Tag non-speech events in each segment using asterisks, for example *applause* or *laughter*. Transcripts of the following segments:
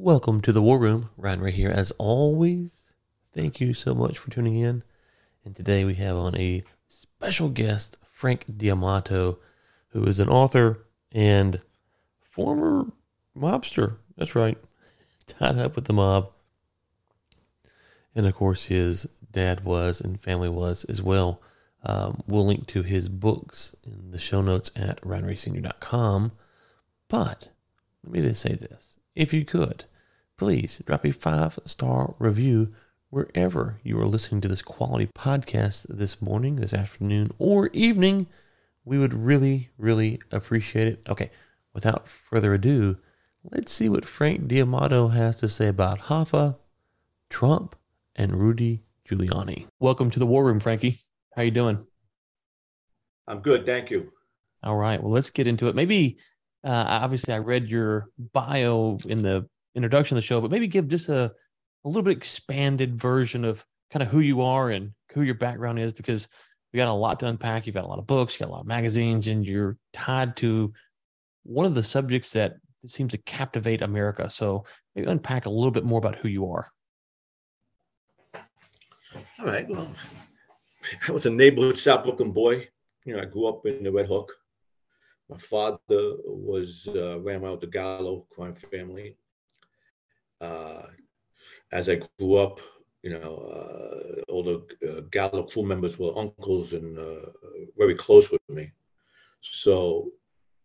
Welcome to the War Room. Ryan right here. As always, thank you so much for tuning in. And today we have on a special guest, Frank D'Amato, who is an author and former mobster. That's right. *laughs* Tied up with the mob. And of course, his dad was and family was as well. Um, we'll link to his books in the show notes at ryanraysenior.com. But let me just say this. If you could, please drop a five star review wherever you are listening to this quality podcast this morning, this afternoon, or evening. We would really, really appreciate it. Okay, without further ado, let's see what Frank D'Amato has to say about Hoffa, Trump, and Rudy Giuliani. Welcome to the War Room, Frankie. How you doing? I'm good, thank you. All right. Well, let's get into it. Maybe, uh, obviously, I read your bio in the introduction of the show, but maybe give just a, a little bit expanded version of kind of who you are and who your background is, because we got a lot to unpack. You've got a lot of books, you got a lot of magazines, and you're tied to one of the subjects that seems to captivate America. So maybe unpack a little bit more about who you are. All right. Well, I was a neighborhood South Brooklyn boy. You know, I grew up in the Red Hook. My father was uh, the Gallo crime family. Uh, as I grew up, you know, uh, all the uh, Gallo crew members were uncles and uh, very close with me. So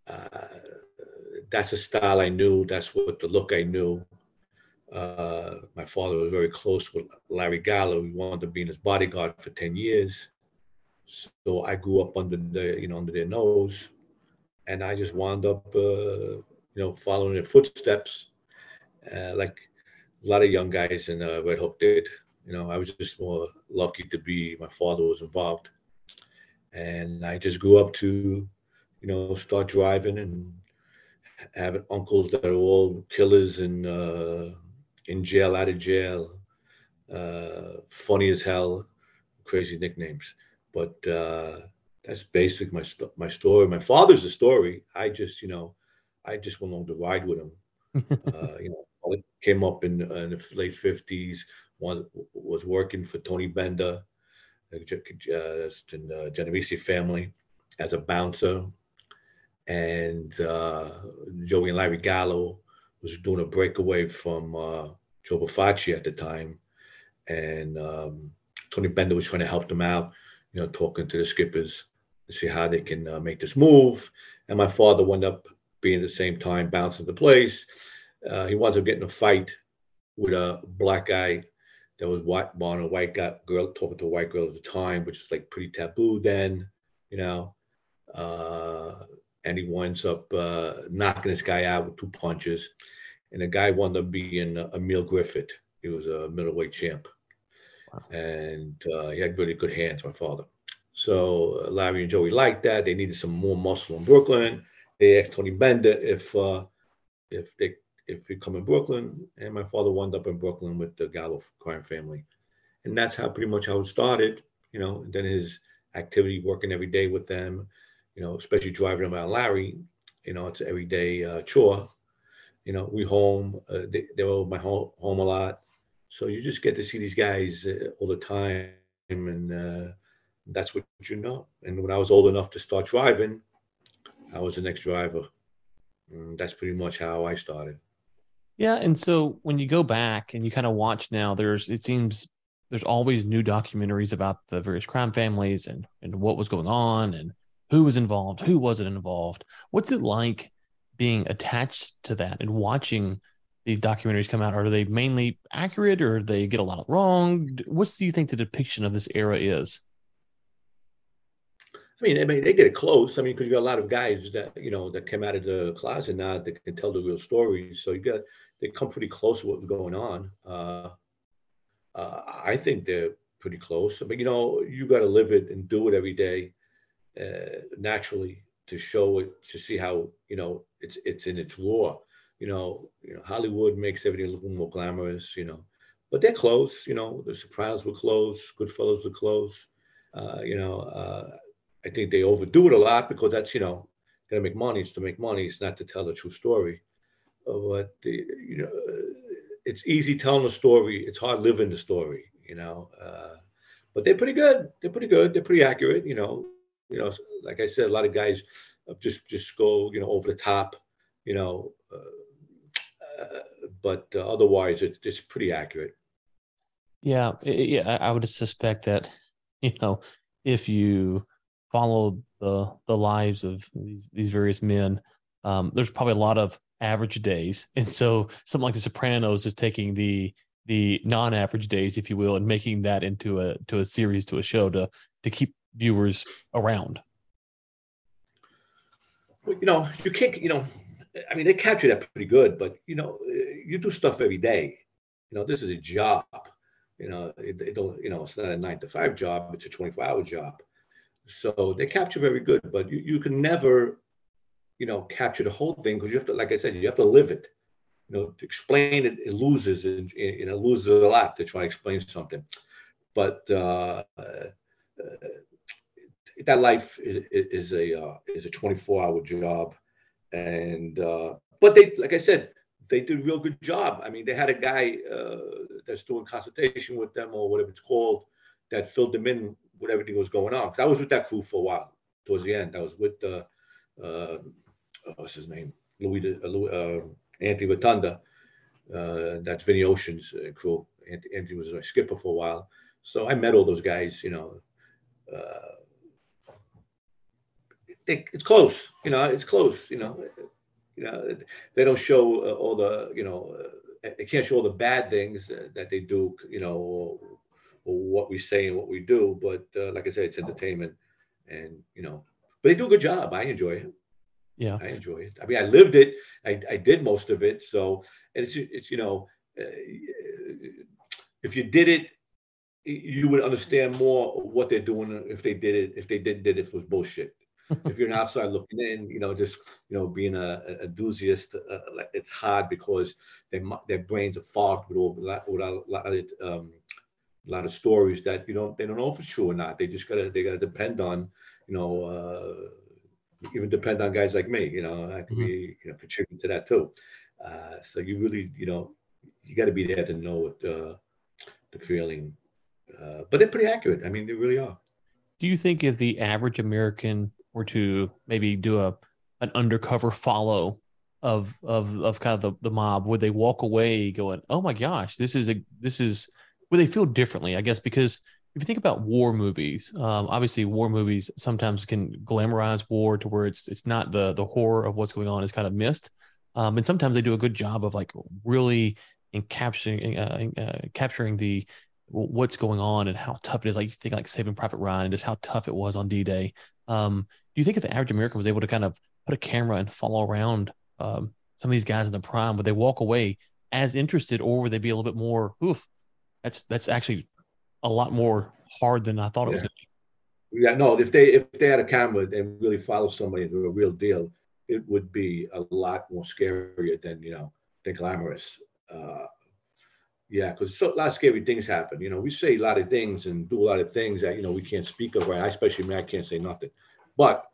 uh, that's a style I knew. That's what the look I knew. Uh, my father was very close with Larry Gallo. He wanted to be in his bodyguard for 10 years. So I grew up under the, you know, under their nose. And I just wound up, uh, you know, following their footsteps, uh, like a lot of young guys in uh, Red Hook did. You know, I was just more lucky to be, my father was involved. And I just grew up to, you know, start driving and having uncles that are all killers and uh, in jail, out of jail, uh, funny as hell, crazy nicknames. But uh, that's basic my my story. My father's a story. I just you know, I just went along to ride with him. *laughs* uh, you know, came up in, in the late fifties. Was was working for Tony Bender, uh, in the Genovese family, as a bouncer, and uh, Joey and Larry Gallo was doing a breakaway from uh, Joe Profaci at the time, and um, Tony Bender was trying to help them out, you know, talking to the skippers see how they can uh, make this move. And my father wound up being at the same time bouncing the place. Uh, he wound up getting a fight with a black guy that was white, on a white guy, girl talking to a white girl at the time, which was like pretty taboo then, you know. Uh, and he winds up uh, knocking this guy out with two punches. And the guy wound up being uh, Emil Griffith. He was a middleweight champ. Wow. And uh, he had really good hands, my father. So uh, Larry and Joey liked that. They needed some more muscle in Brooklyn. They asked Tony Bender if uh, if they if he'd come in Brooklyn, and my father wound up in Brooklyn with the Gallo crime family, and that's how pretty much how it started. You know, and then his activity working every day with them, you know, especially driving around Larry, you know, it's an everyday uh, chore. You know, we home, uh, they, they were my home, home a lot. So you just get to see these guys uh, all the time. And uh, that's what you know. And when I was old enough to start driving, I was the next driver. And that's pretty much how I started. Yeah. And so when you go back and you kind of watch now, there's, it seems there's always new documentaries about the various crime families and, and what was going on and who was involved, who wasn't involved. What's it like being attached to that and watching these documentaries come out? Are they mainly accurate or they get a lot wrong? What do you think the depiction of this era is? I mean, I mean, they get it close. I mean, because you got a lot of guys that you know that came out of the closet now that can tell the real stories. So you got they come pretty close to what's going on. Uh, uh, I think they're pretty close. But you know, you got to live it and do it every day uh, naturally to show it to see how you know it's it's in its raw. You know, you know Hollywood makes everything look more glamorous. You know, but they're close. You know, The Sopranos were close, Goodfellas were close. Uh, you know, uh, I think they overdo it a lot because that's you know to make money. It's to make money. It's not to tell the true story. But the, you know, it's easy telling a story. It's hard living the story, you know. Uh, but they're pretty good. They're pretty good. They're pretty accurate. You know, you know, like I said, a lot of guys just just go, you know, over the top. You know, uh, uh, but uh, otherwise, it's it's pretty accurate. Yeah, yeah. I would suspect that, *laughs* you know, if you follow the the lives of these, these various men, um, there's probably a lot of average days, *laughs* and so something like The Sopranos is taking the the non-average days, if you will, and making that into a to a series to a show to to keep viewers around. Well, You know, you can't. You know, I mean, they capture that pretty good, but you know, you do stuff every day. You know, this is a job. You know, it, it don't. You know, it's not a nine to five job; it's a twenty-four hour job. So they capture very good, but you, you can never, you know, capture the whole thing because you have to, like I said, you have to live it you know, to explain it, it loses, and you know, loses a lot to try to explain something. But uh, uh, that life is, is a uh, is a 24 hour job, and uh, but they, like I said, they did a real good job. I mean, they had a guy uh, that's doing consultation with them or whatever it's called that filled them in with everything was going on. Because I was with that crew for a while towards the end. I was with uh, uh, what's his name, Louis, uh, Louis Anthony Rotondo. Uh, that's Vinny Ocean's uh, crew. Anthony was a skipper for a while. So I met all those guys, you know. Uh, it's close, you know, it's close, you know. You know, they don't show uh, all the, you know, uh, they can't show all the bad things that they do, you know, what we say and what we do. But uh, like I said, it's entertainment, and you know, but they do a good job. I enjoy it. Yeah, I enjoy it. I mean, I lived it. I, I did most of it. So and it's it's you know, uh, if you did it, you would understand more what they're doing if they did it. If they didn't did it was bullshit. *laughs* if you're an outside looking in, you know, just you know, being a, a enthusiast, uh, it's hard because they, their brains are fogged with all with a lot of um, a lot of stories that you know they don't know for sure or not. They just gotta they gotta depend on you know. Uh, even depend on guys like me. You know, I could mm-hmm. be you know contribute to that too. Uh, so you really you know you got to be there to know what uh, the feeling. Uh, but they're pretty accurate. I mean, they really are. Do you think if the average American were to maybe do a an undercover follow of of of kind of the, the mob, would they walk away going, "Oh my gosh, this is a this is"? Would they feel differently? I guess because if you think about war movies, um, obviously war movies sometimes can glamorize war to where it's it's not the the horror of what's going on is kind of missed, um, and sometimes they do a good job of like really encapturing uh, uh, capturing the what's going on and how tough it is. Like you think like Saving Private Ryan and just how tough it was on D Day. Um, do you think if the average American was able to kind of put a camera and follow around um, some of these guys in the prime, would they walk away as interested, or would they be a little bit more, oof, that's that's actually a lot more hard than I thought it was going to be. Yeah, no. If they if they had a camera and really follow somebody into a real deal, it would be a lot more scarier than you know than glamorous. Uh, yeah, because so, a lot of scary things happen. You know, we say a lot of things and do a lot of things that you know we can't speak of. Right? I, especially me, I can't say nothing. But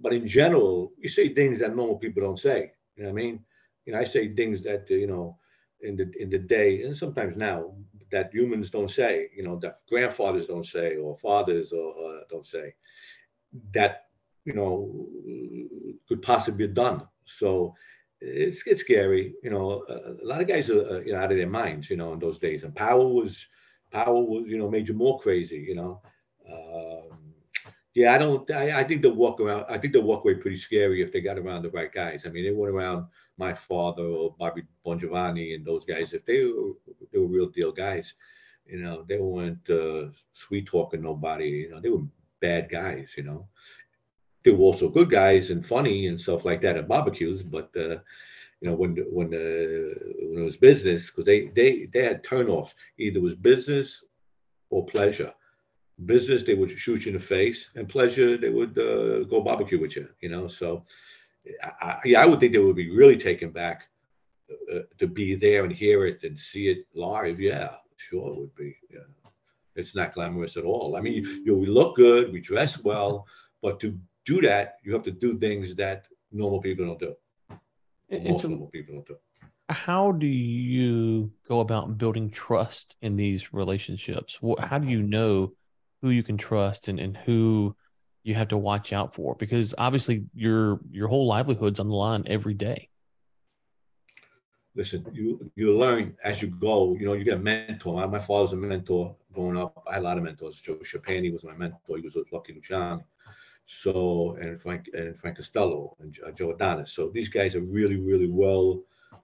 but in general, we say things that normal people don't say. You know what I mean? You know, I say things that you know in the in the day and sometimes now that humans don't say, you know, that grandfathers don't say or fathers or, uh, don't say, that you know could possibly be done. So it's it's scary. You know, a, lot of guys are you know, out of their minds. You know, in those days, and power was power was you know made you more crazy. You know. Um, yeah, I don't. I, I think they walk around. I think they walk away pretty scary if they got around the right guys. I mean, they went around my father or Bobby Bongiovanni and those guys, if they were, they were real deal guys, you know, they weren't uh, sweet talking nobody. You know, they were bad guys. You know, they were also good guys and funny and stuff like that at barbecues. But uh, you know, when when uh, when it was business, because they they they had turnoffs. Either it was business or pleasure. Business, they would shoot you in the face, and pleasure, they would uh, go barbecue with you. You know, so I, yeah, I would think they would be really taken back uh, to be there and hear it and see it live. Yeah, sure it would be. Yeah. It's not glamorous at all. I mean, you, you we look good, we dress well, but to do that, you have to do things that normal people don't do. Most so, normal people don't do. how do you go about building trust in these relationships? How do you know who you can trust and, and who you have to watch out for? Because obviously your your whole livelihood's on the line every day. Listen, you you learn as you go. You know, you get a mentor. My father's a mentor growing up. I had a lot of mentors. Joe Chapani was my mentor. He was with Lucky Luciano. So and Frank and Frank Costello and Joe Adonis. So these guys are really, really well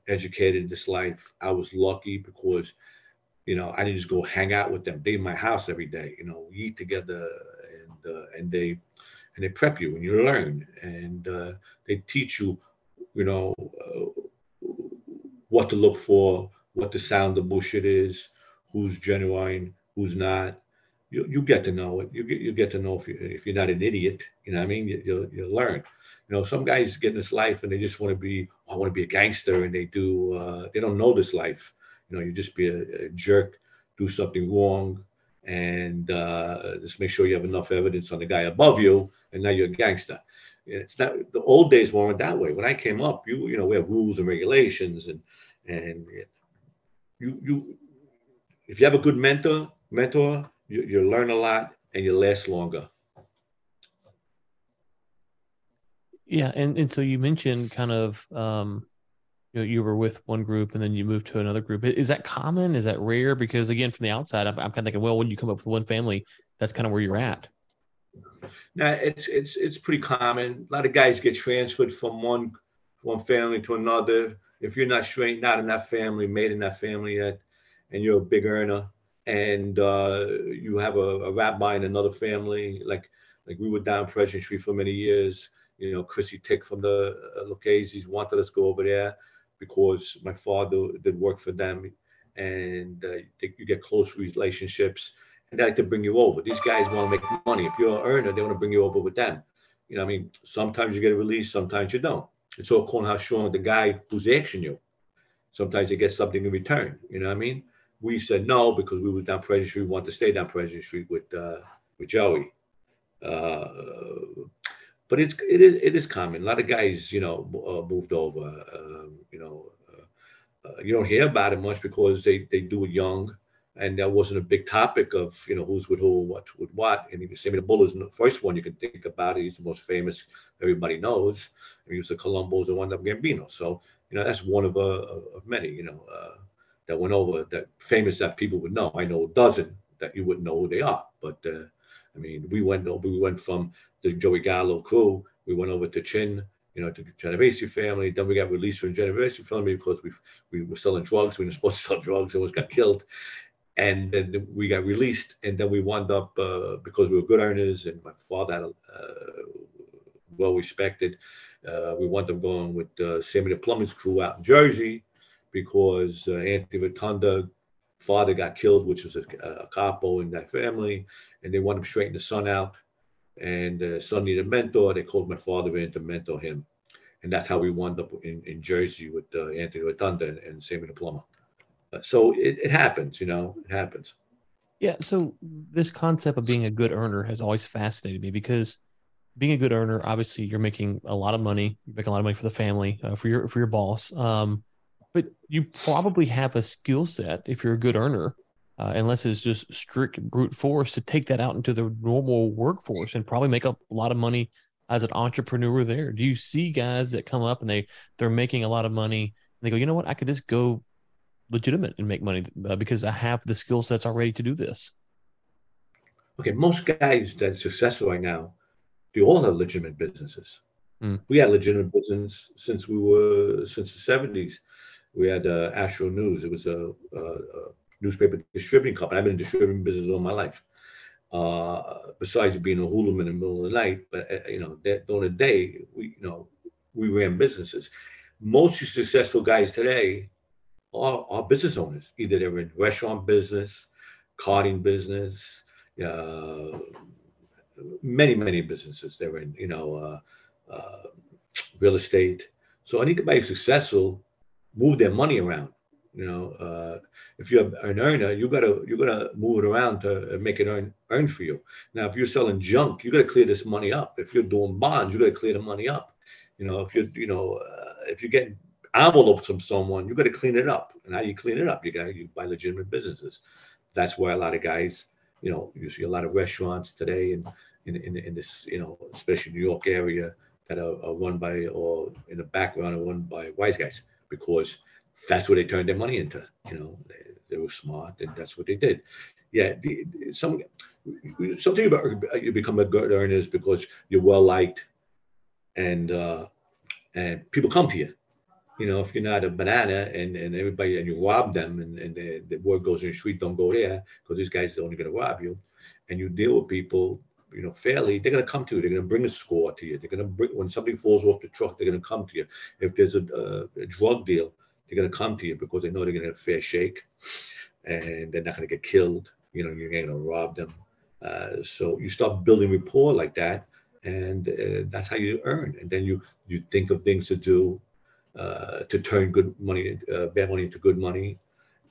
educated in this life. I was lucky because, you know, I didn't just go hang out with them. They in my house every day. You know, we eat together, and uh, and they and they prep you and you learn and uh, they teach you, you know, uh, what to look for, what the sound of bullshit is, who's genuine, who's not. You, you get to know it. You get you get to know if you if you're not an idiot. You know what I mean? You you, you learn. You know, some guys get in this life and they just want to be, oh, I want to be a gangster, and they do. Uh, they don't know this life. You know, you just be a, a jerk, do something wrong, and uh, just make sure you have enough evidence on the guy above you, and now you're a gangster. It's not the old days weren't that way. When I came up, you you know we have rules and regulations, and and you you if you have a good mentor mentor, you, you learn a lot and you last longer. Yeah, and and so you mentioned kind of um, you know you were with one group and then you moved to another group. Is that common? Is that rare? Because again, from the outside, I'm, I'm kind of thinking, well, when you come up with one family, that's kind of where you're at. Now it's it's it's pretty common. A lot of guys get transferred from one one family to another. If you're not straight, not in that family, made in that family yet, and you're a big earner, and uh, you have a, a rabbi in another family, like like we were down President Street for many years you know, Chrissy Tick from the uh, Lucchese's wanted us to go over there because my father did work for them, and uh, you get close relationships, and they like to bring you over. These guys want to make money. If you're an earner, they want to bring you over with them. You know, I mean, sometimes you get a release, sometimes you don't. It's all according how strong the guy who's asking you. Sometimes you get something in return. You know what I mean? We said no because we were down President Street. We wanted to stay down President Street with uh, with Joey. Uh, but it's it is it is common. A lot of guys, you know, uh, moved over. Um, you know, uh, you don't hear about it much because they they do it young, and that wasn't a big topic of you know who's with who, what with what. And even Sammy the Bull is the first one you can think about. He's the most famous. Everybody knows. And he was the Colombo's and one of Gambino. So you know that's one of uh, of many. You know uh, that went over that famous that people would know. I know a dozen that you wouldn't know who they are, but. Uh, I mean, we went over. we went from the Joey Gallo crew, we went over to Chin, you know, to Genovese family. Then we got released from Genovese family because we we were selling drugs. We were *laughs* supposed to sell drugs was got killed. And then we got released, and then we wound up uh, because we were good earners, and my father had a uh, well respected. Uh, we wound up going with uh, Sammy the Plumber's crew out in Jersey because uh, Anthony Rotondo father got killed, which was a, a capo in that family, and they wanted to straighten the son out. And the uh, needed a mentor. They called my father in to mentor him, and that's how we wound up in, in Jersey with uh, Anthony Rotondo and, and Sammy the. Uh, so it, it happens, you know, it happens. Yeah. So this concept of being a good earner has always fascinated me because being a good earner, obviously, you're making a lot of money. You make a lot of money for the family, uh, for your for your boss. Um, but you probably have a skill set if you're a good earner, uh, unless it's just strict brute force to take that out into the normal workforce and probably make a lot of money as an entrepreneur there. Do you see guys that come up and they they're making a lot of money and they go, you know what, I could just go legitimate and make money uh, because I have the skill sets already to do this. Okay, most guys that are successful right now, they all have legitimate businesses. Mm. We had legitimate business since we were since the seventies we had uh, Astro News. It was a, a, a, newspaper distributing company. I've been in distributing business all my life. Uh, besides being a hooligan in the middle of the night, but uh, you know, that during the day, we you know, we ran businesses. Most successful guys today are, are business owners. Either they're in restaurant business, carting business, uh, many many businesses. They're in you know, uh, uh, real estate. So anybody successful move their money around. You know, uh, if you're an earner, you gotta you gotta move it around to make it earn earn for you. Now, if you're selling junk, you gotta clear this money up. If you're doing bonds, you gotta clear the money up. You know, if you're you know uh, if you're getting envelope from someone, you got to clean it up. And how you clean it up? You got you buy legitimate businesses. That's why a lot of guys, you know, you see a lot of restaurants today in, in, in this, you know, especially New York area that are, are run by or in the background are run by wise guys because that's what they turned their money into. You know, they, they were smart and that's what they did. Yeah, the, some something about you become a good earner is because you're well liked and uh, and people come to you. You know, if you're not a banana and, and everybody and you rob them and, and the, the word goes in the street, don't go there because these guys are only going to rob you, and you deal with people you know, fairly, they're going to come to you. They're going to bring a score to you. They're going to bring when somebody falls off the truck, they're going to come to you. If there's a, a, a drug deal, they're going to come to you because they know they're going to have a fair shake, and they're not going to get killed. You know, you're going to rob them. Uh, so you start building rapport like that, and uh, that's how you earn. And then you you think of things to do uh, to turn good money, uh, bad money into good money,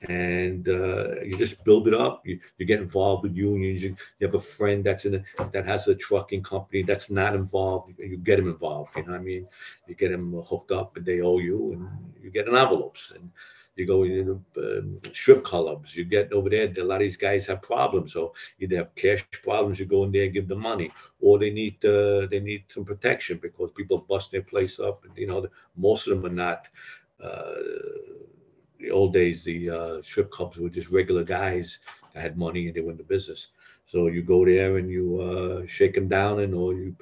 and uh, you just build it up. You, you get involved with unions. You, you have a friend that's in a, that has a trucking company that's not involved. You, get them involved. You know what I mean? You get them hooked up, and they owe you, and you get envelopes, and you go in um, strip clubs. You get over there. A lot of these guys have problems, so either have cash problems. You go in there and give them money, or they need uh, they need some protection because people bust their place up, and you know most of them are not. Uh, the old days, the uh, strip clubs were just regular guys that had money and they went to business. So you go there and you uh, shake them down, and or you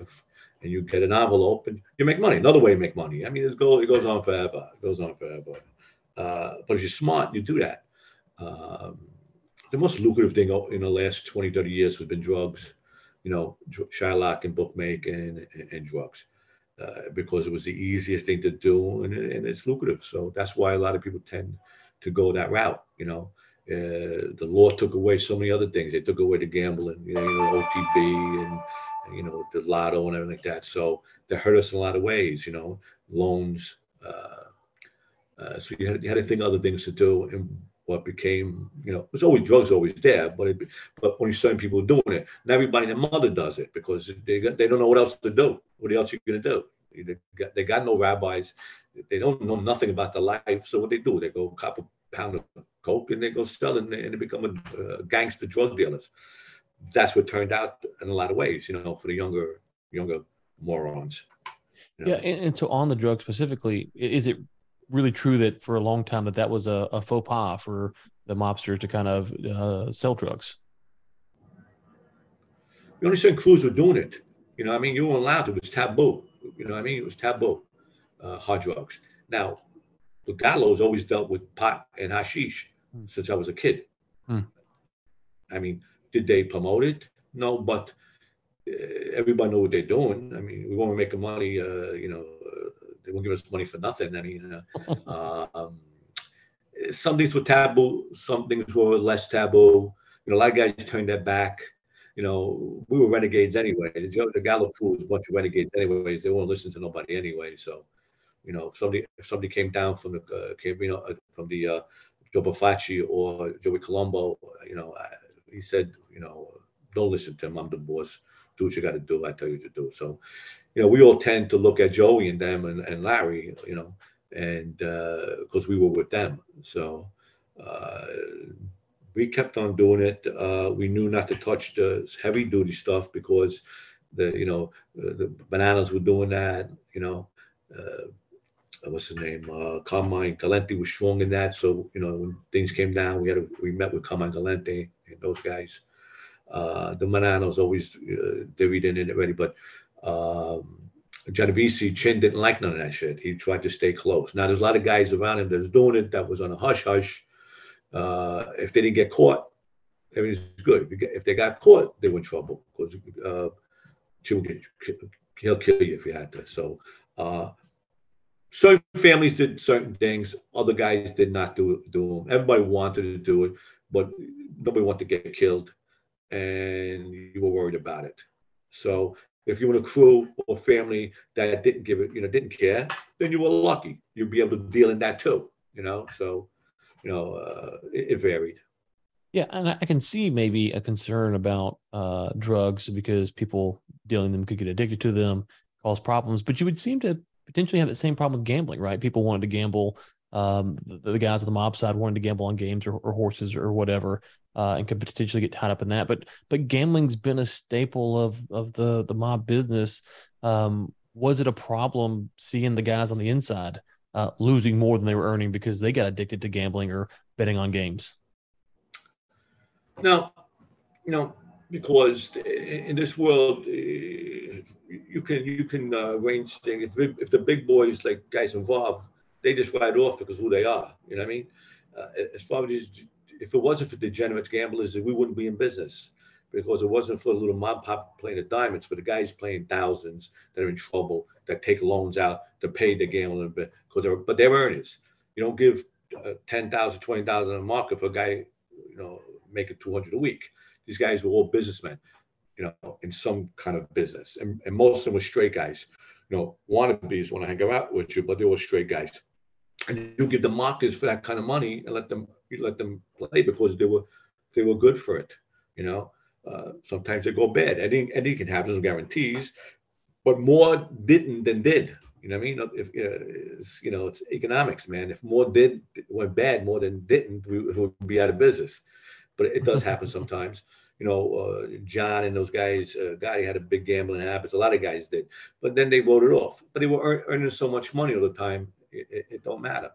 and you get an envelope and you make money. Another way to make money. I mean, it goes it goes on forever. It goes on forever. Uh, but if you're smart, you do that. Um, the most lucrative thing in the last 20, 30 years has been drugs, you know, Shylock and bookmaking and, and, and drugs. Uh, because it was the easiest thing to do and, and, it's lucrative. So that's why a lot of people tend to go that route. You know, uh, the law took away so many other things. They took away the gambling, you know, you know OTB and, you know the lotto and everything like that. So they hurt us in a lot of ways. You know, loans. Uh, uh so you had, you had to think other things to do, and what became, you know, there's always drugs always there, but it, but only certain people doing it. Not everybody and their mother does it because they they don't know what else to do. What else you gonna do? They got, they got no rabbis. They don't know nothing about the life. So what they do, they go cop a pound of coke and they go sell and they, and they become a uh, gangster drug dealers. That's what turned out in a lot of ways, you know, for the younger younger morons. You know? Yeah, and, and so on the drug specifically, is it really true that for a long time that that was a, a faux pas for the mobsters to kind of uh, sell drugs. The only certain crews were doing it. You know, I mean, you weren't allowed to. It was taboo. You know, I mean, it was taboo. Uh, hard drugs. Now, the Gallos always dealt with pot and hashish mm. since I was a kid. Mm. I mean, did they promote it? No, but uh, everybody know what they're doing. I mean, we want to make money. Uh, you know, they won't give us money for nothing. I mean, uh, *laughs* um, some things were taboo, some things were less taboo. You know, a lot of guys turned their back. You know, we were renegades anyway. The, the Gallo crew was a bunch of renegades anyways. They won't listen to nobody anyway. So, you know, if somebody if somebody came down from the uh, came, you know, uh, from the uh, Joe Profaci or Joey Colombo, you know, I, he said, you know, don't listen to him. I'm the boss. Do what you got to do. I tell you to do. So, you know, we all tend to look at Joey and them and, and Larry, you know, and because uh, we were with them. So uh, we kept on doing it. Uh, we knew not to touch the heavy duty stuff because the, you know, the bananas were doing that, you know. Uh, what's his name? Uh, Carmine Galante was strong in that. So, you know, when things came down, we had a, we met with Carmine Galante and those guys. Uh, the Bonannos always uh, divvied in it already, but um, Genovese Chin didn't like none of that shit. He tried to stay close. Now there's a lot of guys around him that's doing it that was on a hush hush. Uh, if they didn't get caught, everything's good. If, they got caught, they were in trouble because uh, Chin get, he'll kill you if you had to. So uh, certain families did certain things. Other guys did not do do them. Everybody wanted to do it, but nobody wanted to get killed, and you were worried about it. So if you were a crew or family that didn't give it, you know, didn't care, then you were lucky. You'd be able to deal in that too, you know. So, you know, uh, it, it, varied. Yeah, and I can see maybe a concern about uh, drugs because people dealing them could get addicted to them, cause problems. But you would seem to potentially have the same problem with gambling, right? People wanted to gamble. Um, the, the, guys on the mob side wanted to gamble on games or, or horses or whatever, uh, and could potentially get tied up in that. But but gambling's been a staple of of the the mob business. Um, was it a problem seeing the guys on the inside uh, losing more than they were earning because they got addicted to gambling or betting on games? No, you know, because in this world, you can you can uh, arrange things. If, if the big boys, like guys involved, they just ride off because who they are. You know what I mean? Uh, as far as if it wasn't for degenerate gamblers, we wouldn't be in business because it wasn't for little mom pop playing the diamonds, for the guys playing thousands that are in trouble, that take loans out to pay the gambling bit because they're but they're earners. You don't give uh, 10,000, 20,000 a market for a guy, you know, making 200 a week. These guys were all businessmen, you know, in some kind of business. And, and most of them were straight guys. You know, wannabes want to hang out with you, but they were straight guys. And you give the markets for that kind of money and let them you let them play because they were they were good for it. You know, uh, sometimes they go bad. Anything anything can happen. There's no guarantees, but more didn't than did. You know what I mean? If it's, you know, it's economics, man. If more did went bad, more than didn't, we would be out of business. But it does happen *laughs* sometimes. You know, uh, John and those guys, uh, guy had a big gambling habits. A lot of guys did, but then they voted off. But they were earning so much money all the time, it, it, don't matter.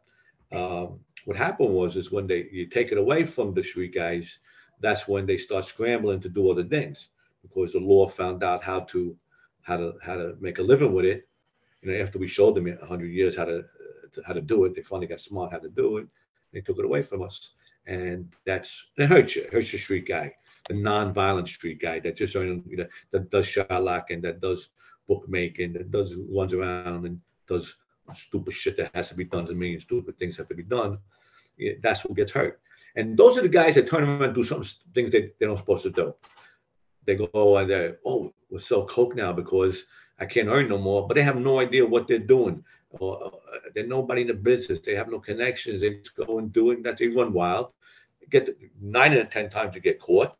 Um, what happened was is when they you take it away from the street guys, that's when they start scrambling to do other things because the law found out how to how to how to make a living with it. You know, after we showed them a hundred years how to how to do it, they finally got smart how to do it. They took it away from us, and that's it hurts you. It hurts your street guy, the non-violent street guy that just you know that does Shylock and that does bookmaking, that does runs around and does stupid shit that has to be done. A million stupid things have to be done. That's who gets hurt. And those are the guys that turn around and do some things they, they're not supposed to do. They go and they oh, we'll sell coke now because I can't earn no more, but they have no idea what they're doing. Or uh, they're nobody in the business. They have no connections. They just go and do it. That's they run wild. Get nine out of ten times you get caught,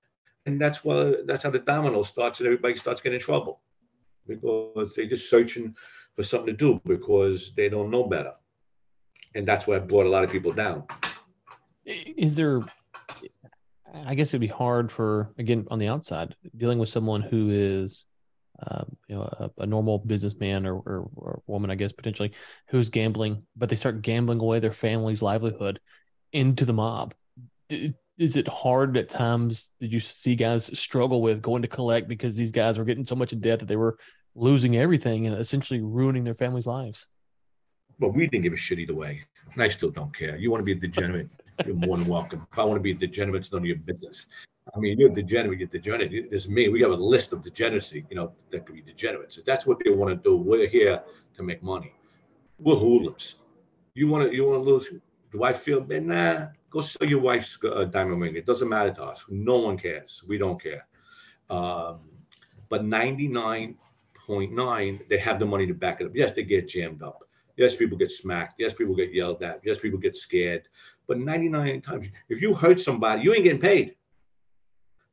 and that's why that's how the domino starts, and everybody starts getting in trouble because they're just searching for something to do because they don't know better. And that's what brought a lot of people down. Is there, I guess it'd be hard for, again, on the outside, dealing with someone who is, uh, you know, a, a normal businessman or, or, or, woman, I guess, potentially, who's gambling, but they start gambling away their family's livelihood into the mob. Is it hard at times? Did you see guys struggle with going to collect because these guys were getting so much in debt that they were losing everything and essentially ruining their families' lives. But we didn't give a shit either way. And I still don't care. You want to be a degenerate, you're more than welcome. If I want to be a degenerate, it's none of your business. I mean, you're degenerate, you're degenerate. It's me. We have a list of degeneracy, you know, that could be degenerate. So that's what they want to do, we're here to make money. We're hoodlums. You want to, you want to lose? Do I feel bad? Nah. Go sell your wife's uh, diamond ring. It doesn't matter to us. No one cares. We don't care. Um, but 99 0.9, they have the money to back it up. Yes, they get jammed up. Yes, people get smacked. Yes, people get yelled at. Yes, people get scared. But 99 times, if you hurt somebody, you ain't getting paid.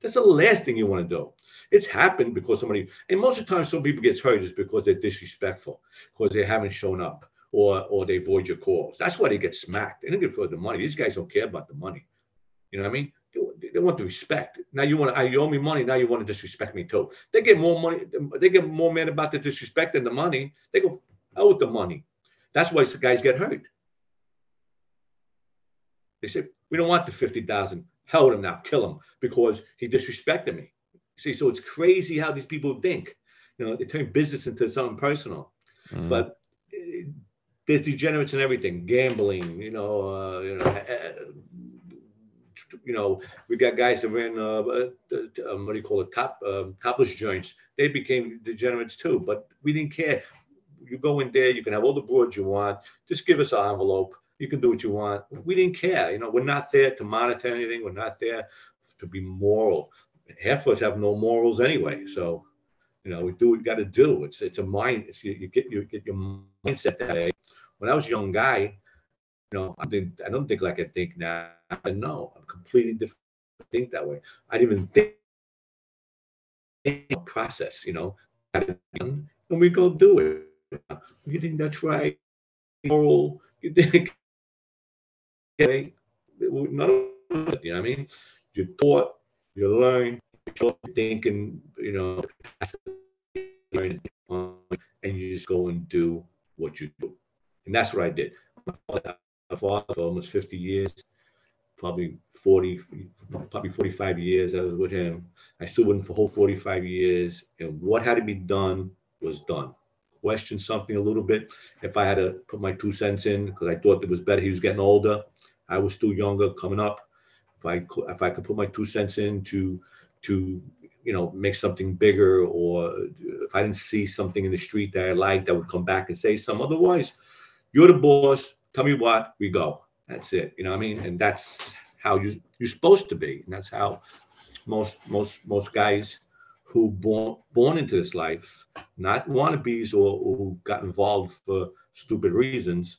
That's the last thing you want to do. It's happened because somebody, and most of the time, some people get hurt is because they're disrespectful, because they haven't shown up, or or they avoid your calls. That's why they get smacked. They don't get for the money. These guys don't care about the money. You know what I mean? They want the respect. Now you want to, you owe me money. Now you want to disrespect me too. They get more money. They get more mad about the disrespect than the money. They go out with the money. That's why guys get hurt. They say we don't want the fifty thousand. Hell with him now. Kill him because he disrespected me. See, so it's crazy how these people think. You know, they turn business into something personal. Mm. But uh, there's degenerates in everything. Gambling. You know. Uh, you know. Uh, you know, we got guys that ran, uh, uh, um, what do you call it, top um, topless joints. They became degenerates too, but we didn't care. You go in there, you can have all the boards you want. Just give us an envelope. You can do what you want. We didn't care. You know, we're not there to monitor anything. We're not there to be moral. Half of us have no morals anyway. So, you know, we do what we got to do. It's it's a mind. It's you, you get you get your mindset that way. When I was a young guy, you know, I think I don't think like I think now. Know I'm completely different. I think that way. I didn't even think process. You know, and we go do it. You think that's right? Moral? You think? *laughs* Okay. You know what I mean? You're taught, you learn, you're thinking, you know, and you just go and do what you do. And that's what I did. For almost 50 years, probably 40, probably 45 years I was with him. I stood with him for whole 45 years. And what had to be done was done. Question something a little bit. If I had to put my two cents in, because I thought it was better, he was getting older. I was still younger coming up. If I could, if I could put my two cents in to, to you know, make something bigger, or if I didn't see something in the street that I liked, I would come back and say some. Otherwise, you're the boss. Tell me what we go. That's it. You know what I mean? And that's how you you're supposed to be. And that's how most most most guys who born born into this life, not wannabes or, or who got involved for stupid reasons,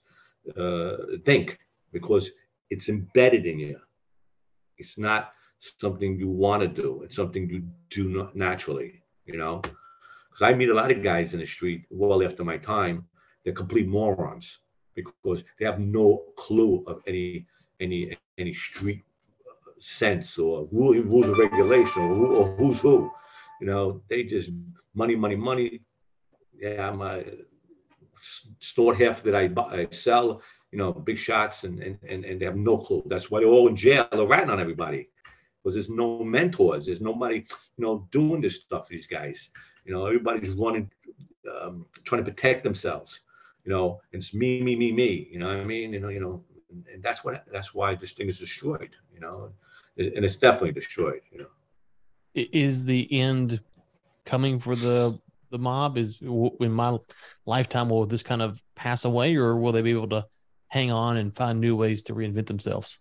uh, think because it's embedded in you. It's not something you want to do. It's something you do naturally, you know. Because I meet a lot of guys in the street well after my time, they're complete morons because they have no clue of any any any street sense or rule, rules of regulation or, or, who's who. You know, they just money, money, money. Yeah, I'm a store half that I, buy, I sell. You know, big shots, and, and and and they have no clue. That's why they're all in jail. They're ratting on everybody because there's no mentors. There's nobody, you know, doing this stuff. for These guys, you know, everybody's running, um, trying to protect themselves you know, it's me, me, me, me. You know what I mean? You know, you know, and, that's what that's why this thing is destroyed. You know, and it's definitely destroyed. You know, is the end coming for the the mob? Is in my lifetime will this kind of pass away, or will they be able to hang on and find new ways to reinvent themselves?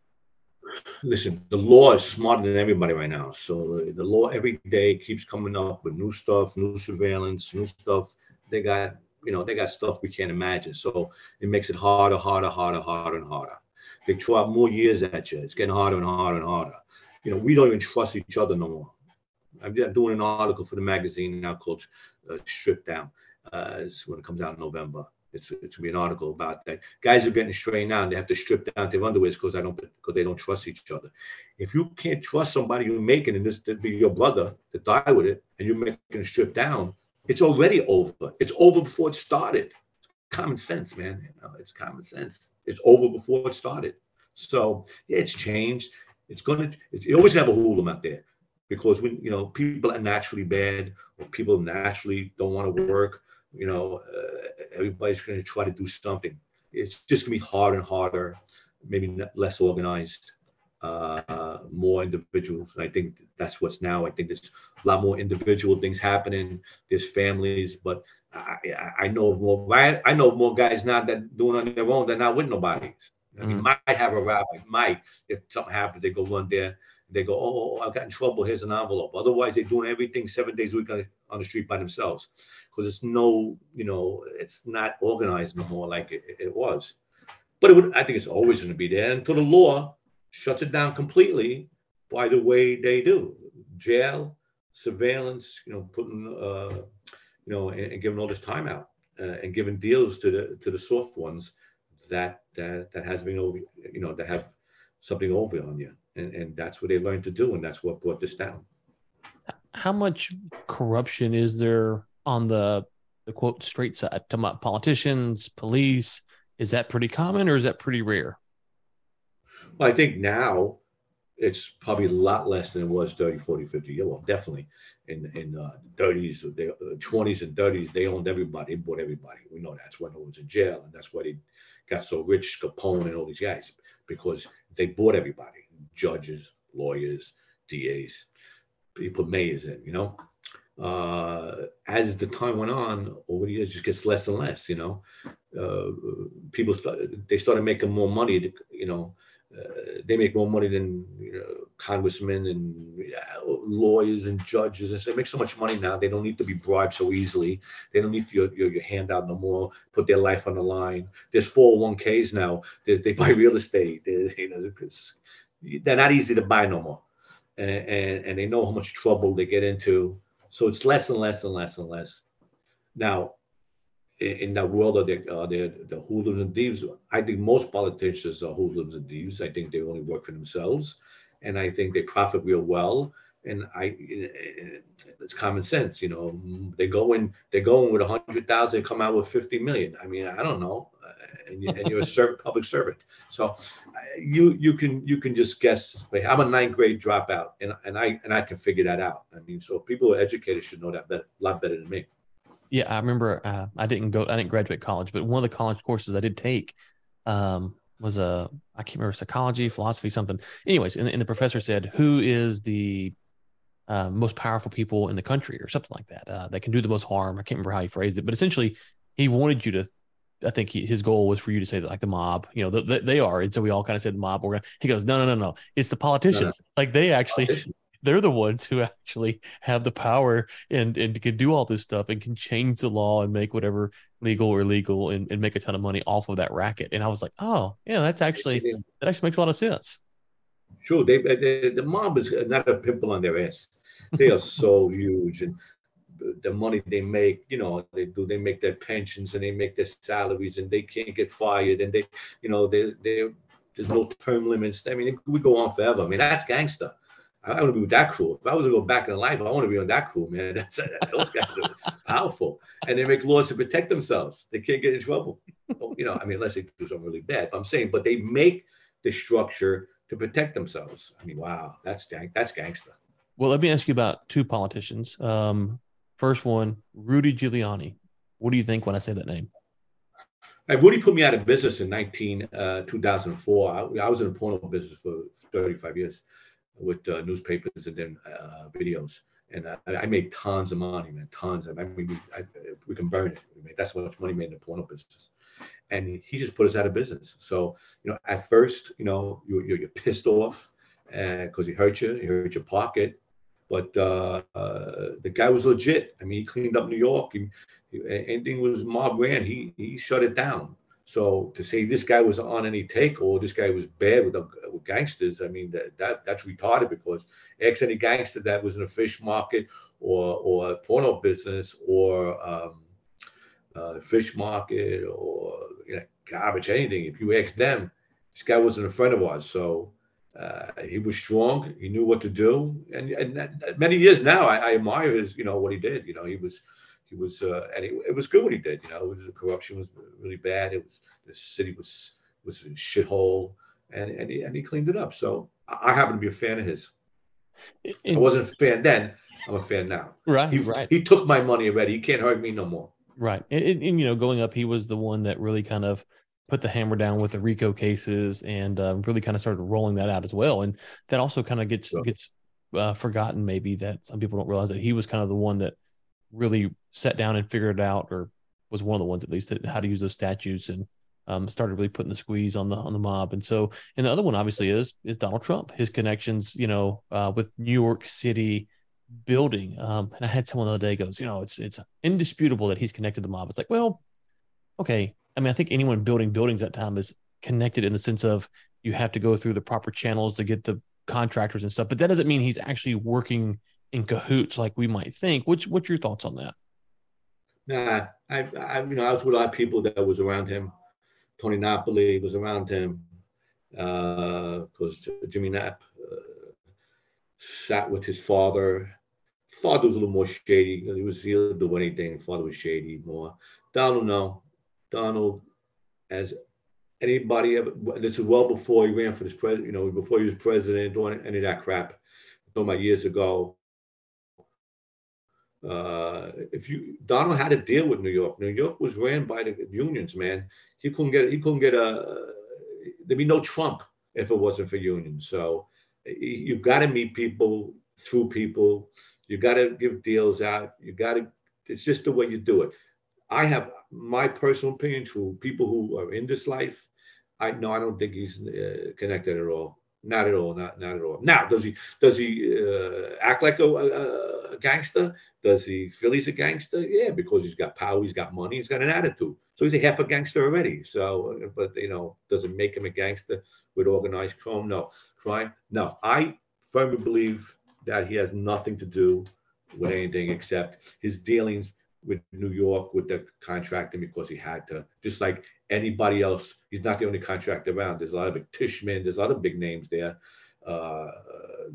Listen, the law is smarter than everybody right now. So uh, the law every day keeps coming up with new stuff, new surveillance, new stuff. They got you know, they got stuff we can't imagine. So it makes it harder, harder, harder, harder, and harder. They throw out more years at you. It's getting harder and harder and harder. You know, we don't even trust each other no more. I'm doing an article for the magazine now called uh, Strip Down. Uh, when it comes out in November. It's it's gonna be an article about that. Guys are getting straightened out. They have to strip down their underwears because I don't because they don't trust each other. If you can't trust somebody you're making, and this to be your brother to die with it, and you're making a strip down, it's already over. It's over before it started. common sense, man. You know, it's common sense. It's over before it started. So yeah, it's changed. It's gonna. It's, you always have a hoodlum out there because when you know people are naturally bad or people naturally don't want to work, you know, uh, everybody's to try to do something. It's just to be harder and harder, maybe less organized uh, more individuals. And I think that's what's now. I think there's a lot more individual things happening. There's families, but I, I know of more. I know more guys now that doing on their own. They're not with nobody. I mean, mm-hmm. might have a rabbi. Might if something happens, they go run there. They go, oh, I got in trouble. Here's an envelope. Otherwise, they're doing everything seven days a week on, on the street by themselves because it's no, you know, it's not organized no more like it, it was. But it would, I think it's always going to be there until the law shuts it down completely by the way they do jail, surveillance, you know, putting, uh, you know, and, and, giving all this time out uh, and giving deals to the to the soft ones that that that has been over, you know, that have something over on you, and and that's what they learned to do, and that's what brought this down. How much corruption is there on the the quote straight side? Talking about politicians, police, is that pretty common or is that pretty rare? Well, I think now it's probably a lot less than it was 30, 40, 50 years. Well, definitely in in uh, 30s, the 20s and 30s, they owned everybody, bought everybody. We know that's when it was in jail, and that's why they got so rich, Capone and all these guys, because they bought everybody, judges, lawyers, DAs, people mayors in, you know. Uh, as the time went on, over the years, just gets less and less, you know. Uh, people, st- they started making more money, to, you know, uh, they make more money than you know, congressmen and lawyers and judges. And so they make so much money now. They don't need to be bribed so easily. They don't need your, your, your handout no more. Put their life on the line. There's 401ks now. They, they buy real estate. They, you know, they're not easy to buy no more. And, and, and they know how much trouble they get into. So it's less and less and less and less. Now, in that world of the, uh, the the hoodlums and thieves, I think most politicians are hoodlums and thieves. I think they only work for themselves, and I think they profit real well. And I, uh, it's common sense, you know. They go in, they go in with a hundred thousand, come out with fifty million. I mean, I don't know, uh, and, you, and you're a *laughs* servant, public servant, so uh, you you can you can just guess. I'm a ninth grade dropout, and and I and I can figure that out. I mean, so people who are educated should know that better, a lot better than me. Yeah, I remember uh, I didn't go, I didn't graduate college, but one of the college courses I did take um, was a, I can't remember psychology, philosophy, something. Anyways, and, and the professor said, "Who is the uh, most powerful people in the country, or something like that, uh, that can do the most harm?" I can't remember how he phrased it, but essentially, he wanted you to. I think he, his goal was for you to say that, like the mob, you know, the, the, they are, and so we all kind of said mob. We're gonna, he goes, no, no, no, no, it's the politicians. No, no. Like they actually, they're the ones who actually have the power and and can do all this stuff and can change the law and make whatever legal or illegal and, and make a ton of money off of that racket. And I was like, oh yeah, that's actually that actually makes a lot of sense. Sure, they, they the mob is not a pimple on their ass. They are so *laughs* huge and the money they make, you know, they do they make their pensions and they make their salaries and they can't get fired and they, you know, they they there's no term limits. I mean, we go on forever. I mean, that's gangster. I want to be with that crew. If I was to go back in life, I want to be on that crew, man. *laughs* That's those guys are powerful, and they make laws to protect themselves. They can't get in trouble. You know, I mean, unless they do something really bad. I'm saying, but they make the structure to protect themselves. I mean, wow, that's gang, that's gangster. Well, let me ask you about two politicians. Um, first one, Rudy Giuliani. What do you think when I say that name? Hey, Rudy put me out of business in 19, uh, 2004. I, I was in the porno business for 35 years with uh, newspapers and then uh, videos. And uh, I made tons of money, man, tons. Of, I mean, we, I, we can burn it. That's how much money made in the porno business. And he just put us out of business. So, you know, at first, you know, you're, you're, pissed off because he hurt you, he hurt your pocket. But uh, uh, the guy was legit. I mean, he cleaned up New York. He, he, anything was mob ran, he he shut it down. So to say this guy was on any take or this guy was bad with, the, with gangsters, I mean that, that that's retarded because ex any gangster that was in a fish market or or porno business or um, fish market or you know, garbage anything. If you ask them, this guy wasn't a friend of ours. So uh, he was strong. He knew what to do, and, and many years now, I, I admire his you know what he did. You know he was he was uh, and it, it, was good what he did. You know, was, the corruption was really bad. It was the city was was a shithole, and and he, and he cleaned it up. So I, happen to be a fan of his. I wasn't a fan then. I'm a fan now. Right, he, right. He took my money already. He can't hurt me no more. Right, and, and, and, you know, going up, he was the one that really kind of put the hammer down with the RICO cases and um, really kind of started rolling that out as well. And that also kind of gets sure. gets uh, forgotten, maybe that some people don't realize that he was kind of the one that really sat down and figured it out, or was one of the ones at least that how to use those statutes and um, started really putting the squeeze on the on the mob. And so, and the other one obviously is is Donald Trump, his connections, you know, uh, with New York City building. Um, and I had someone the other day goes, you know, it's it's indisputable that he's connected to the mob. It's like, well, okay. I mean, I think anyone building buildings that time is connected in the sense of you have to go through the proper channels to get the contractors and stuff, but that doesn't mean he's actually working in cahoots like we might think. What's what's your thoughts on that? Nah, I, I you know I was with a lot of people that was around him. Tony Napoli was around him because uh, Jimmy Nap uh, sat with his father. Father was a little more shady. He was he didn't do anything. Father was shady more. Donald, no. Donald, as anybody ever, this is well before he ran for this president. You know, before he was president, doing any of that crap. Talking about years ago. Uh, if you Donald had to deal with New York. New York was ran by the unions, man. He couldn't get he couldn't get a there'd be no Trump if it wasn't for unions. So you got to meet people through people. You got to give deals out. You got to. It's just the way you do it. I have my personal opinion to people who are in this life. I no, I don't think he's uh, connected at all. Not at all. Not not at all. Now, does he does he uh, act like a, a, a, gangster? Does he feel he's a gangster? Yeah, because he's got power, he's got money, he's got an attitude. So he's a half a gangster already. So, but you know, does it make him a gangster with organized crime? No, crime. No, I firmly believe that he has nothing to do with anything except his dealings with New York with the contracting because he had to. Just like anybody else, he's not the only contractor around. There's a lot of big Tishman. There's a lot of big names there. Uh,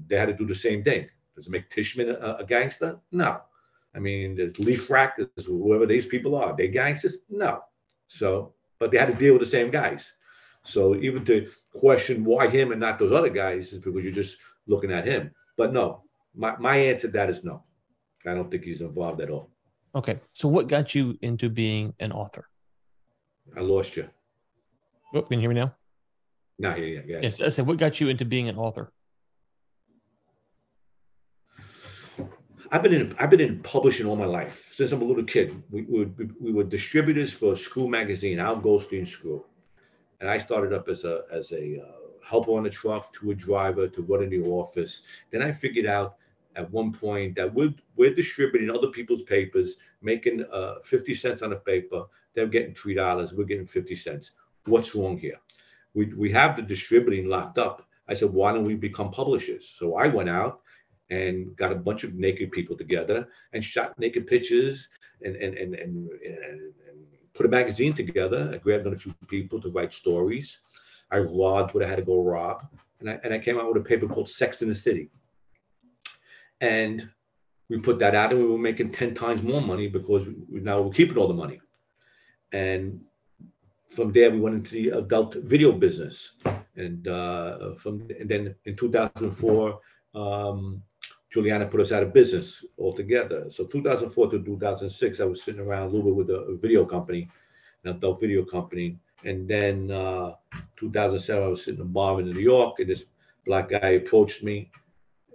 they had to do the same thing. Does it make Tishman a, a gangster? No. I mean, there's LeFrak, there's whoever these people are. They gangsters? No. So, but they had to deal with the same guys. So even to question why him and not those other guys is because you're just looking at him. But no, my, my answer to that is no. I don't think he's involved at all. Okay. So what got you into being an author? I lost you. Oh, can you hear me now? No, yeah, yeah, yeah. Yes. I said, what got you into being an author? I've been in I've been in publishing all my life since I'm a little kid. We, we, we were distributors for a Screw magazine, Al Goldstein Screw, and I started up as a as a uh, helper on the truck to a driver to running the office. Then I figured out at one point that we're, we're distributing other people's papers, making uh, 50 cents on a paper. They're getting $3. We're getting 50 cents. What's wrong here? We, we have the distributing locked up. I said, why don't we become publishers? So I went out and got a bunch of naked people together and shot naked pictures and, and, and, and, and, put a magazine together. I grabbed on a few people to write stories. I robbed what I had to go rob. And I, and I came out with a paper called Sex in the City. And we put that out and we were making 10 times more money because we, now we're keeping all the money. And from there, we went into the adult video business. And uh, from and then in 2004, um, Giuliani put us out of business altogether. So 2004 to 2006, I was sitting around a little bit with a, video company, an adult video company. And then uh, 2007, I was sitting in a bar in New York, and this black guy approached me,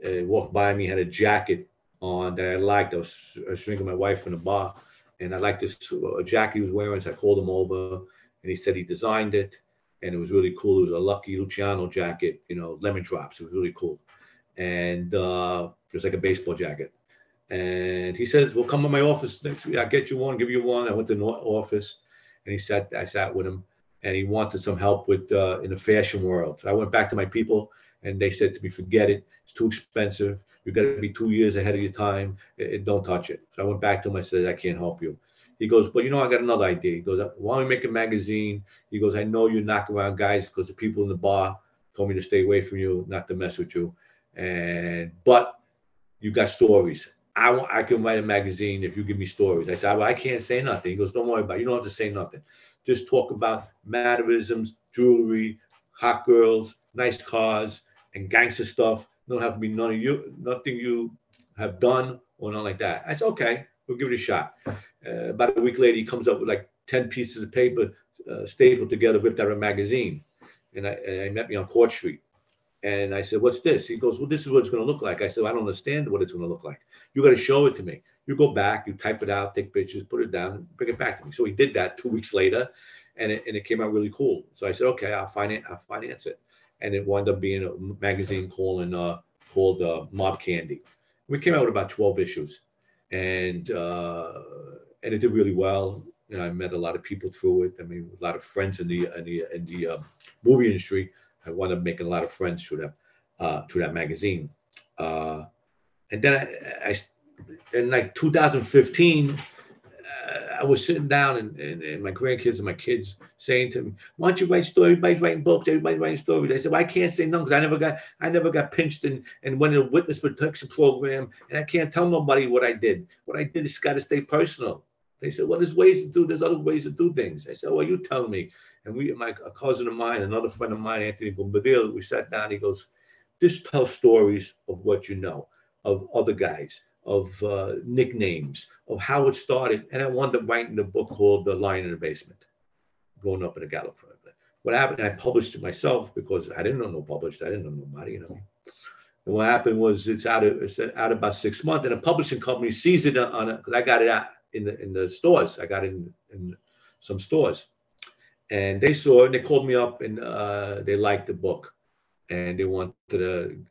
uh, walked by me, had a jacket on that I liked. I was, I was drinking my wife in a bar, and I liked this uh, jacket he was wearing. So I called him over, and he said he designed it, and it was really cool. It was a Lucky Luciano jacket, you know, lemon drops. It was really cool, and uh, it was like a baseball jacket. And he says, "Well, come to my office next week. I'll get you one, give you one." I went to the office, and he sat. I sat with him, and he wanted some help with uh, in the fashion world. So I went back to my people, and they said to me, "Forget it. It's too expensive. You got to be two years ahead of your time. It, it, don't touch it." So I went back to him. I said, "I can't help you." He goes, "But you know, I got another idea." He goes, "Why don't we make a magazine?" He goes, "I know you knock around guys because the people in the bar told me to stay away from you, not to mess with you, and but you got stories." I, I can write a magazine if you give me stories. I said, well, I can't say nothing. He goes, don't worry about it. You don't have to say nothing just talk about mannerisms, jewelry, hot girls, nice cars, and gangster stuff. Don't have to be none of you, nothing you have done or nothing like that. I said, okay, we'll give it a shot. Uh, about a week later, he comes up with like 10 pieces of paper uh, stapled together, ripped out of a magazine. And, I, and I met me on Court Street. And I said, What's this? He goes, Well, this is what it's going to look like. I said, I don't understand what it's going to look like. You got to show it to me. You go back, you type it out, take pictures, put it down, bring it back to me. So he did that two weeks later, and it, and it came out really cool. So I said, okay, I'll finance, I'll finance it, and it wound up being a magazine called uh, called uh, Mob Candy. We came out with about 12 issues, and uh, and it did really well. You know, I met a lot of people through it. I mean, a lot of friends in the in the in the uh, movie industry. I wound up making a lot of friends through that uh, through that magazine. Uh, and then I, I in like 2015, uh, I was sitting down and, and, and, my grandkids and my kids saying to me, "Why don't you write stories? Everybody's writing books. Everybody's writing stories." I said, well, "I can't say no because I never got I never got pinched and and went in a witness protection program, and I can't tell nobody what I did. What I did is got to stay personal." They said, "Well, there's ways to do. There's other ways to do things." I said, "Well, you tell me." And we, my a cousin of mine, another friend of mine, Anthony Bombadil, we sat down. He goes, "Just tell stories of what you know of other guys." Of uh, nicknames, of how it started. And I wound up writing a book called The Lion in the Basement, going up in a Gallup. What happened, I published it myself because I didn't know no published. I didn't know nobody, you know. And what happened was it's out of it's out about six months, and a publishing company sees it on it because I got it out in the in the stores. I got it in, in some stores, and they saw it and they called me up and uh, they liked the book, and they wanted to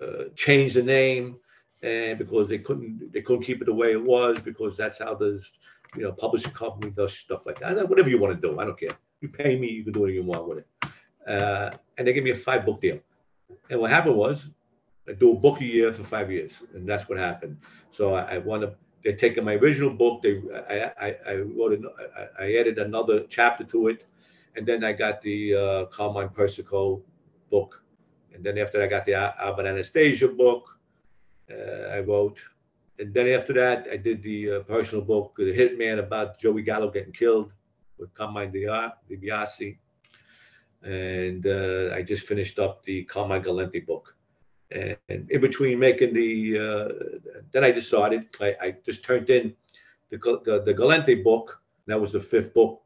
uh, change the name and because they couldn't they couldn't keep it the way it was because that's how the you know publishing company does stuff like that. Whatever you want to do, I don't care. You pay me, you can do whatever you want with it. Uh, and they gave me a five book deal. And what happened was I do a book a year for five years, and that's what happened. So I, I wound up they're taking my original book. They I I, I wrote an, I, I added another chapter to it, and then I got the uh, Carmine Persico book, and then after I got the Albert Anastasia book, I wrote, and then after that I did the uh, personal book, The Hitman about Joey Gallo getting killed with Carmine DiBiase, and uh, I just finished up the Carmine Galante book. And in between making the, uh, then I decided I, I, just turned in the the Galante book. That was the fifth book.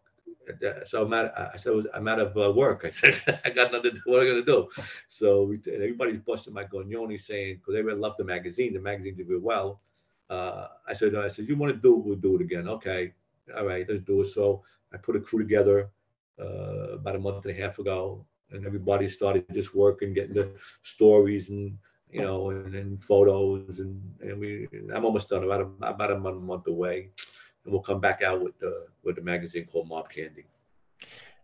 So I'm out. I said I'm out of uh, work. I said *laughs* I got nothing. What am I gonna do? So we, everybody's busting my gognoni saying because really loved the magazine. The magazine did really well. Uh, I said I said you want to do it, we'll do it again. Okay, all right, let's do it. So I put a crew together uh, about a month and a half ago, and everybody started just working, getting the stories and you know, and, and photos, and and we. I'm almost done. About a, about a month, month away, and we'll come back out with the with the magazine called Mob Candy.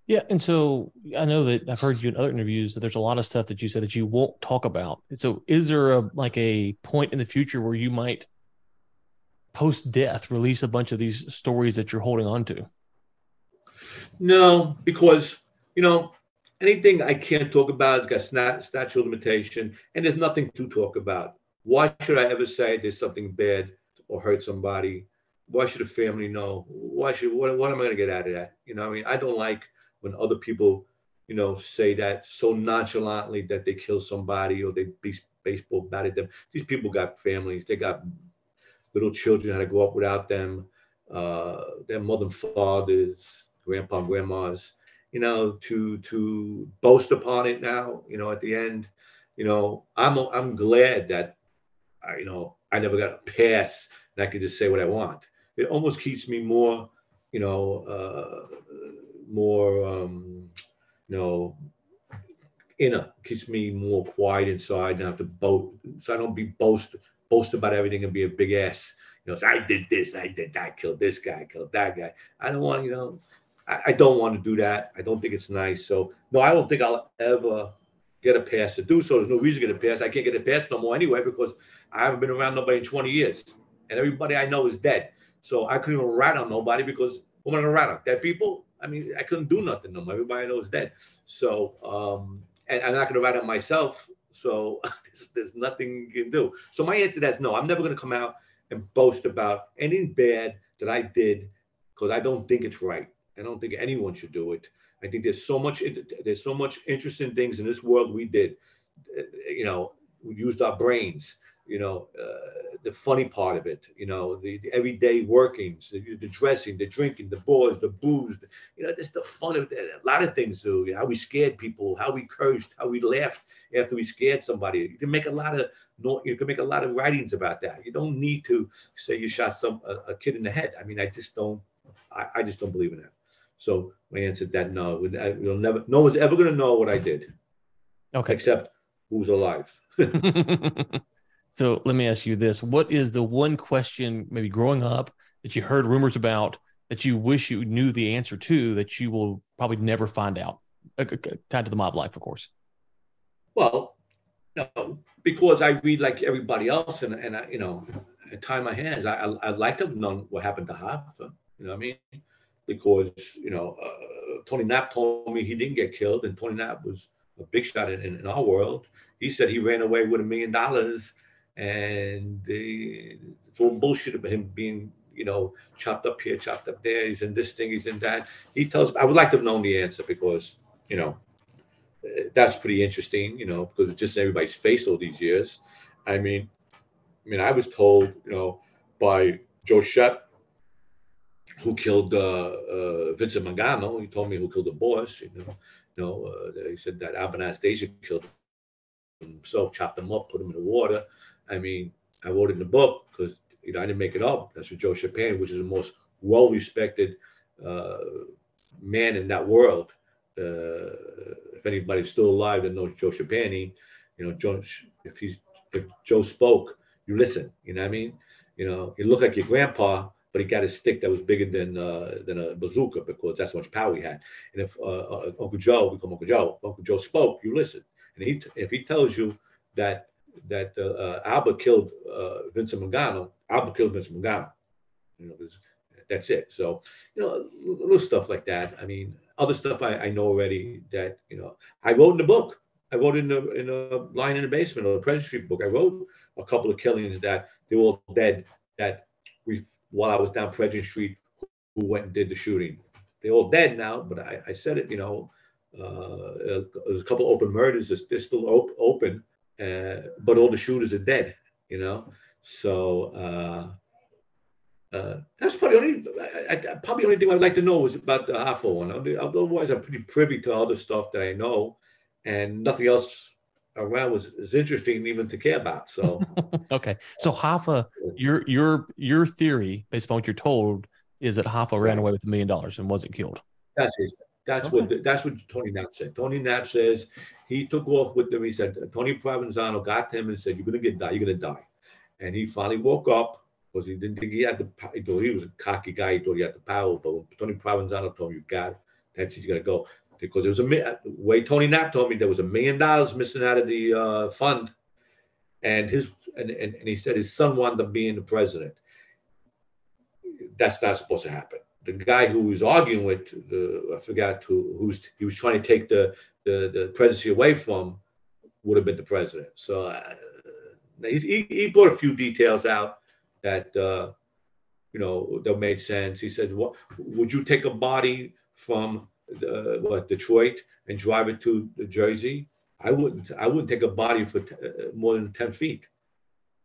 Yeah, and so I know that I've heard you in other interviews that there's a lot of stuff that you said that you won't talk about. So, is there a like a point in the future where you might post death release a bunch of these stories that you're holding on to? No, because you know anything I can't talk about has got statute limitation, and there's nothing to talk about. Why should I ever say there's something bad or hurt somebody? Why should a family know? Why should what, what am I going to get out of that? You know, I mean, I don't like when other people, you know, say that so nonchalantly that they kill somebody or they be baseball batted them. These people got families. They got little children had to grow up without them. Uh, their mother and fathers, grandpa and grandmas you know, to to boast upon it now, you know, at the end, you know, I'm I'm glad that I, you know, I never got a pass and I could just say what I want. It almost keeps me more, you know, uh, more, um, you know, inner, keeps me more quiet inside have to boast, so I don't be boast boast about everything and be a big ass. You know, I did this, I did that, killed this guy, killed that guy. I don't want, you know, I, I don't want to do that. I don't think it's nice. So no, I don't think I'll ever get a pass to do so. There's no reason to get a pass. I can't get a pass no more anyway because I haven't been around nobody in 20 years, and everybody I know is dead. So I couldn't even rat on nobody because what am I gonna rat on? Dead people? I mean, I couldn't do nothing no more. Everybody knows dead. So um, and I'm not gonna rat on myself. So *laughs* there's, there's nothing you can do. So my answer to that is no. I'm never gonna come out and boast about anything bad that I did because I don't think it's right. I don't think anyone should do it. I think there's so much there's so much interesting things in this world we did. Uh, you know, we used our brains. You know, uh, the funny part of it. You know, the, the everyday workings, the, the, dressing, the drinking, the boys, the booze. You know, just the fun of it. A lot of things. Too. You know, how we scared people, how we cursed, how we laughed after we scared somebody. You can make a lot of you can make a lot of writings about that. You don't need to say you shot some a, a kid in the head. I mean, I just don't. I, I just don't believe in that. So my answer to that no. You'll never. No one's ever going to know what I did. Okay. Except who's alive. *laughs* *laughs* so let me ask you this: What is the one question, maybe growing up, that you heard rumors about that you wish you knew the answer to that you will probably never find out? Uh, tied to the mob life, of course. Well, no, because I read like everybody else, and and I, you know, I tie my hands. I I, would like to have known what happened to Hoffa. You know what I mean? because you know uh, Tony Nap told me he didn't get killed, and Tony Nap was a big shot in, in, our world. He said he ran away with a million dollars, and they, it's all bullshit about him being you know chopped up here, chopped up there. He's in this thing, he's in that. He tells. I would like to have known the answer because you know that's pretty interesting. You know because it's just everybody's face all these years. I mean, I mean, I was told you know by Joe Shep who killed uh, uh, Vincent Mangano. He told me who killed the boss. You know, you know uh, he said that Albert Anastasia killed himself, chopped him up, put him in the water. I mean, I wrote in the book because you know I didn't make it up. That's what Joe Trapani, which is the most well-respected uh, man in that world. Uh, if anybody's still alive that knows Joe Trapani, you know, Joe, if he's if Joe spoke, you listen. You know what I mean? You know, he looked like your grandpa, but he got a stick that was bigger than uh, than a bazooka because that's how much power he had. And if uh, uh, Uncle Joe, we call Uncle Joe, Uncle Joe spoke, you listen. And he, if he tells you that that uh, uh Albert killed uh, Vincent Mangano, Albert killed Vincent Mangano. You know, that's it. So, you know, little stuff like that. I mean, other stuff I, I know already that, you know, I wrote in the book. I wrote in a, in a Lion in the basement of the President Street book. I wrote a couple of killings that they were all dead that we, while I was down President Street, who went and did the shooting. They're all dead now, but I, I said it, you know, uh, there's a couple open murders. They're still op- open, uh, but all the shooters are dead, you know? So, uh, uh, that's probably only I, I, probably only thing I'd like to know is about the Hoffa one. Otherwise, I'm pretty privy to other stuff that I know, and nothing else around was is interesting even to care about. So *laughs* okay, so Hoffa, your your your theory based upon what you're told is that Hoffa ran away with a million dollars and wasn't killed. That's it. That's okay. what that's what Tony Nap said. Tony Nap says he took off with them. He said Tony Provenzano got him and said, "You're gonna get die. You're gonna die," and he finally woke up because he didn't think he had the he thought he was a cocky guy. He thought he had the power. But when Tony Provenzano told him you got it, that's he's gonna go because there was a the way Tony Nap told me there was a million dollars missing out of the uh, fund, and his and, and, and he said his son wound up being the president. That's not supposed to happen. The guy who was arguing with the I forgot who who's he was trying to take the the, the presidency away from would have been the president. So uh, he, he brought a few details out that uh, you know that made sense. He said, "What would you take a body from uh, what Detroit and drive it to Jersey? I wouldn't. I wouldn't take a body for t- uh, more than ten feet.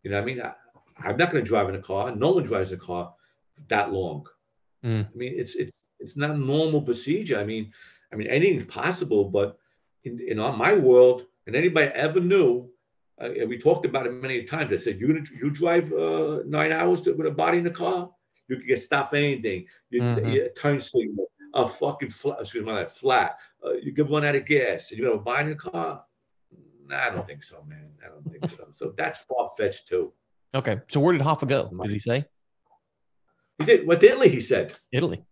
You know, what I mean, I, am not going to drive in a car. No one drives a car that long. Mm. I mean, it's it's it's not a normal procedure. I mean, I mean anything's possible, but in in my world, and anybody ever knew uh, we talked about it many times. I said, you you drive uh, nine hours to, with a body in the car, you can get stopped for anything. You, mm-hmm. you turn signal, a fucking flat, excuse me, flat. Uh, you can run out of gas. And you're gonna buy in the car? Nah, I don't think so, man. I don't think so. So that's far fetched too. Okay, so where did Hoffa go? Did he say? He did. Went to Italy. He said. Italy.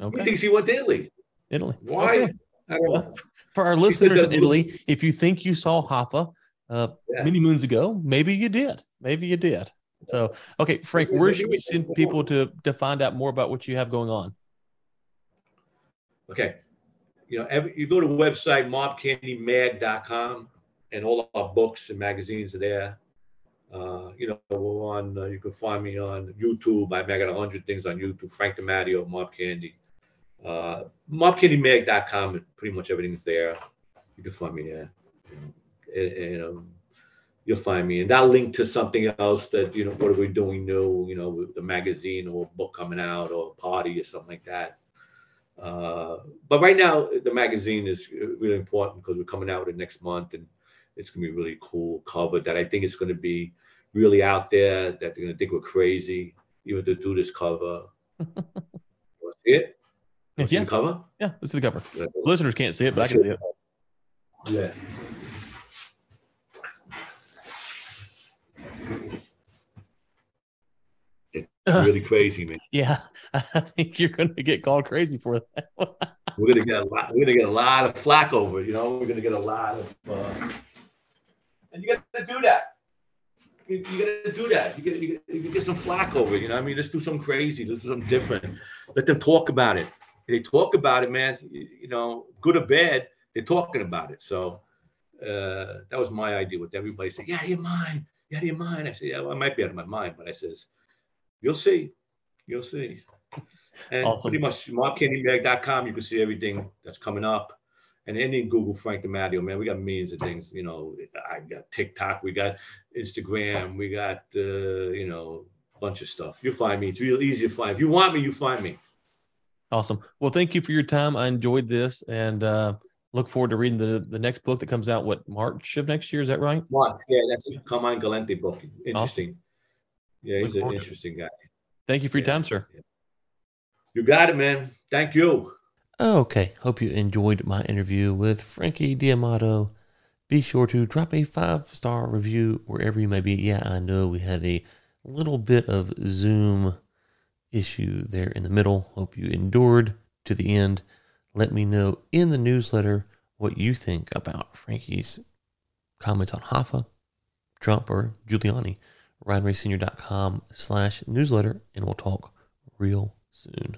Okay. He thinks he went to Italy. Italy. Why? Okay. Well, for our listeners in Italy, if you think you saw Hoffa, uh, yeah. many moons ago. Maybe you did. Maybe you did. So, okay, Frank, where should we send people to to find out more about what you have going on? Okay, you know, every, you go to the website mobcandymag.com, and all our books and magazines are there. Uh, you know, we're on. Uh, you can find me on YouTube. I've got a hundred things on YouTube. Frank DiMatteo, Mob Candy. Uh, mobcandymag.com. Pretty much everything's there. You can find me there you know, you'll find me. And that link to something else that, you know, what are we doing new, you know, the magazine or book coming out or a party or something like that. Uh, but right now, the magazine is really important because we're coming out with it next month and it's going to be really cool cover that I think is going to be really out there that they're going to think we're crazy even to do this cover. *laughs* see it? yeah. See the cover? Yeah, is the cover. Listeners can't see it, but I can see it. Yeah. It's really *laughs* crazy, man. Yeah, *laughs* I think you're going to get called crazy for that. we're going to get a lot. We're going to get a lot of flack over it. You know, we're going to get a lot of. Uh, and you got to do that. You, you got to do that. You get you, get you get some flack over it. You know, I mean, let's do something crazy. Let's do something different. Let them talk about it. They talk about it, man. You, you know, good or bad, they're talking about it. So uh, that was my idea with everybody. Say, yeah, you're mine. Yeah, you're mine. I said, yeah, well, I might be out of my mind, but I says, you'll see. You'll see. And awesome. pretty much mobcandymag.com, you can see everything that's coming up. And any Google Frank DiMatteo, man, we got millions of things. You know, I got TikTok, we got Instagram, we got uh, you know, a bunch of stuff. You'll find me. It's real easy to find. If you want me, you find me. Awesome. Well, thank you for your time. I enjoyed this and uh look forward to reading the the next book that comes out what March of next year, is that right? March, yeah, that's a Carmine Galante book. Interesting. Awesome. Yeah, he's an interesting guy. Thank you for your time, sir. You got it, man. Thank you. Okay. Hope you enjoyed my interview with Frankie DiMatteo. Be sure to drop a five star review wherever you may be. Yeah, I know we had a little bit of Zoom issue there in the middle. Hope you endured to the end. Let me know in the newsletter what you think about Frankie's comments on Hoffa, Trump, or Giuliani ryanraysenior.com slash newsletter, and we'll talk real soon.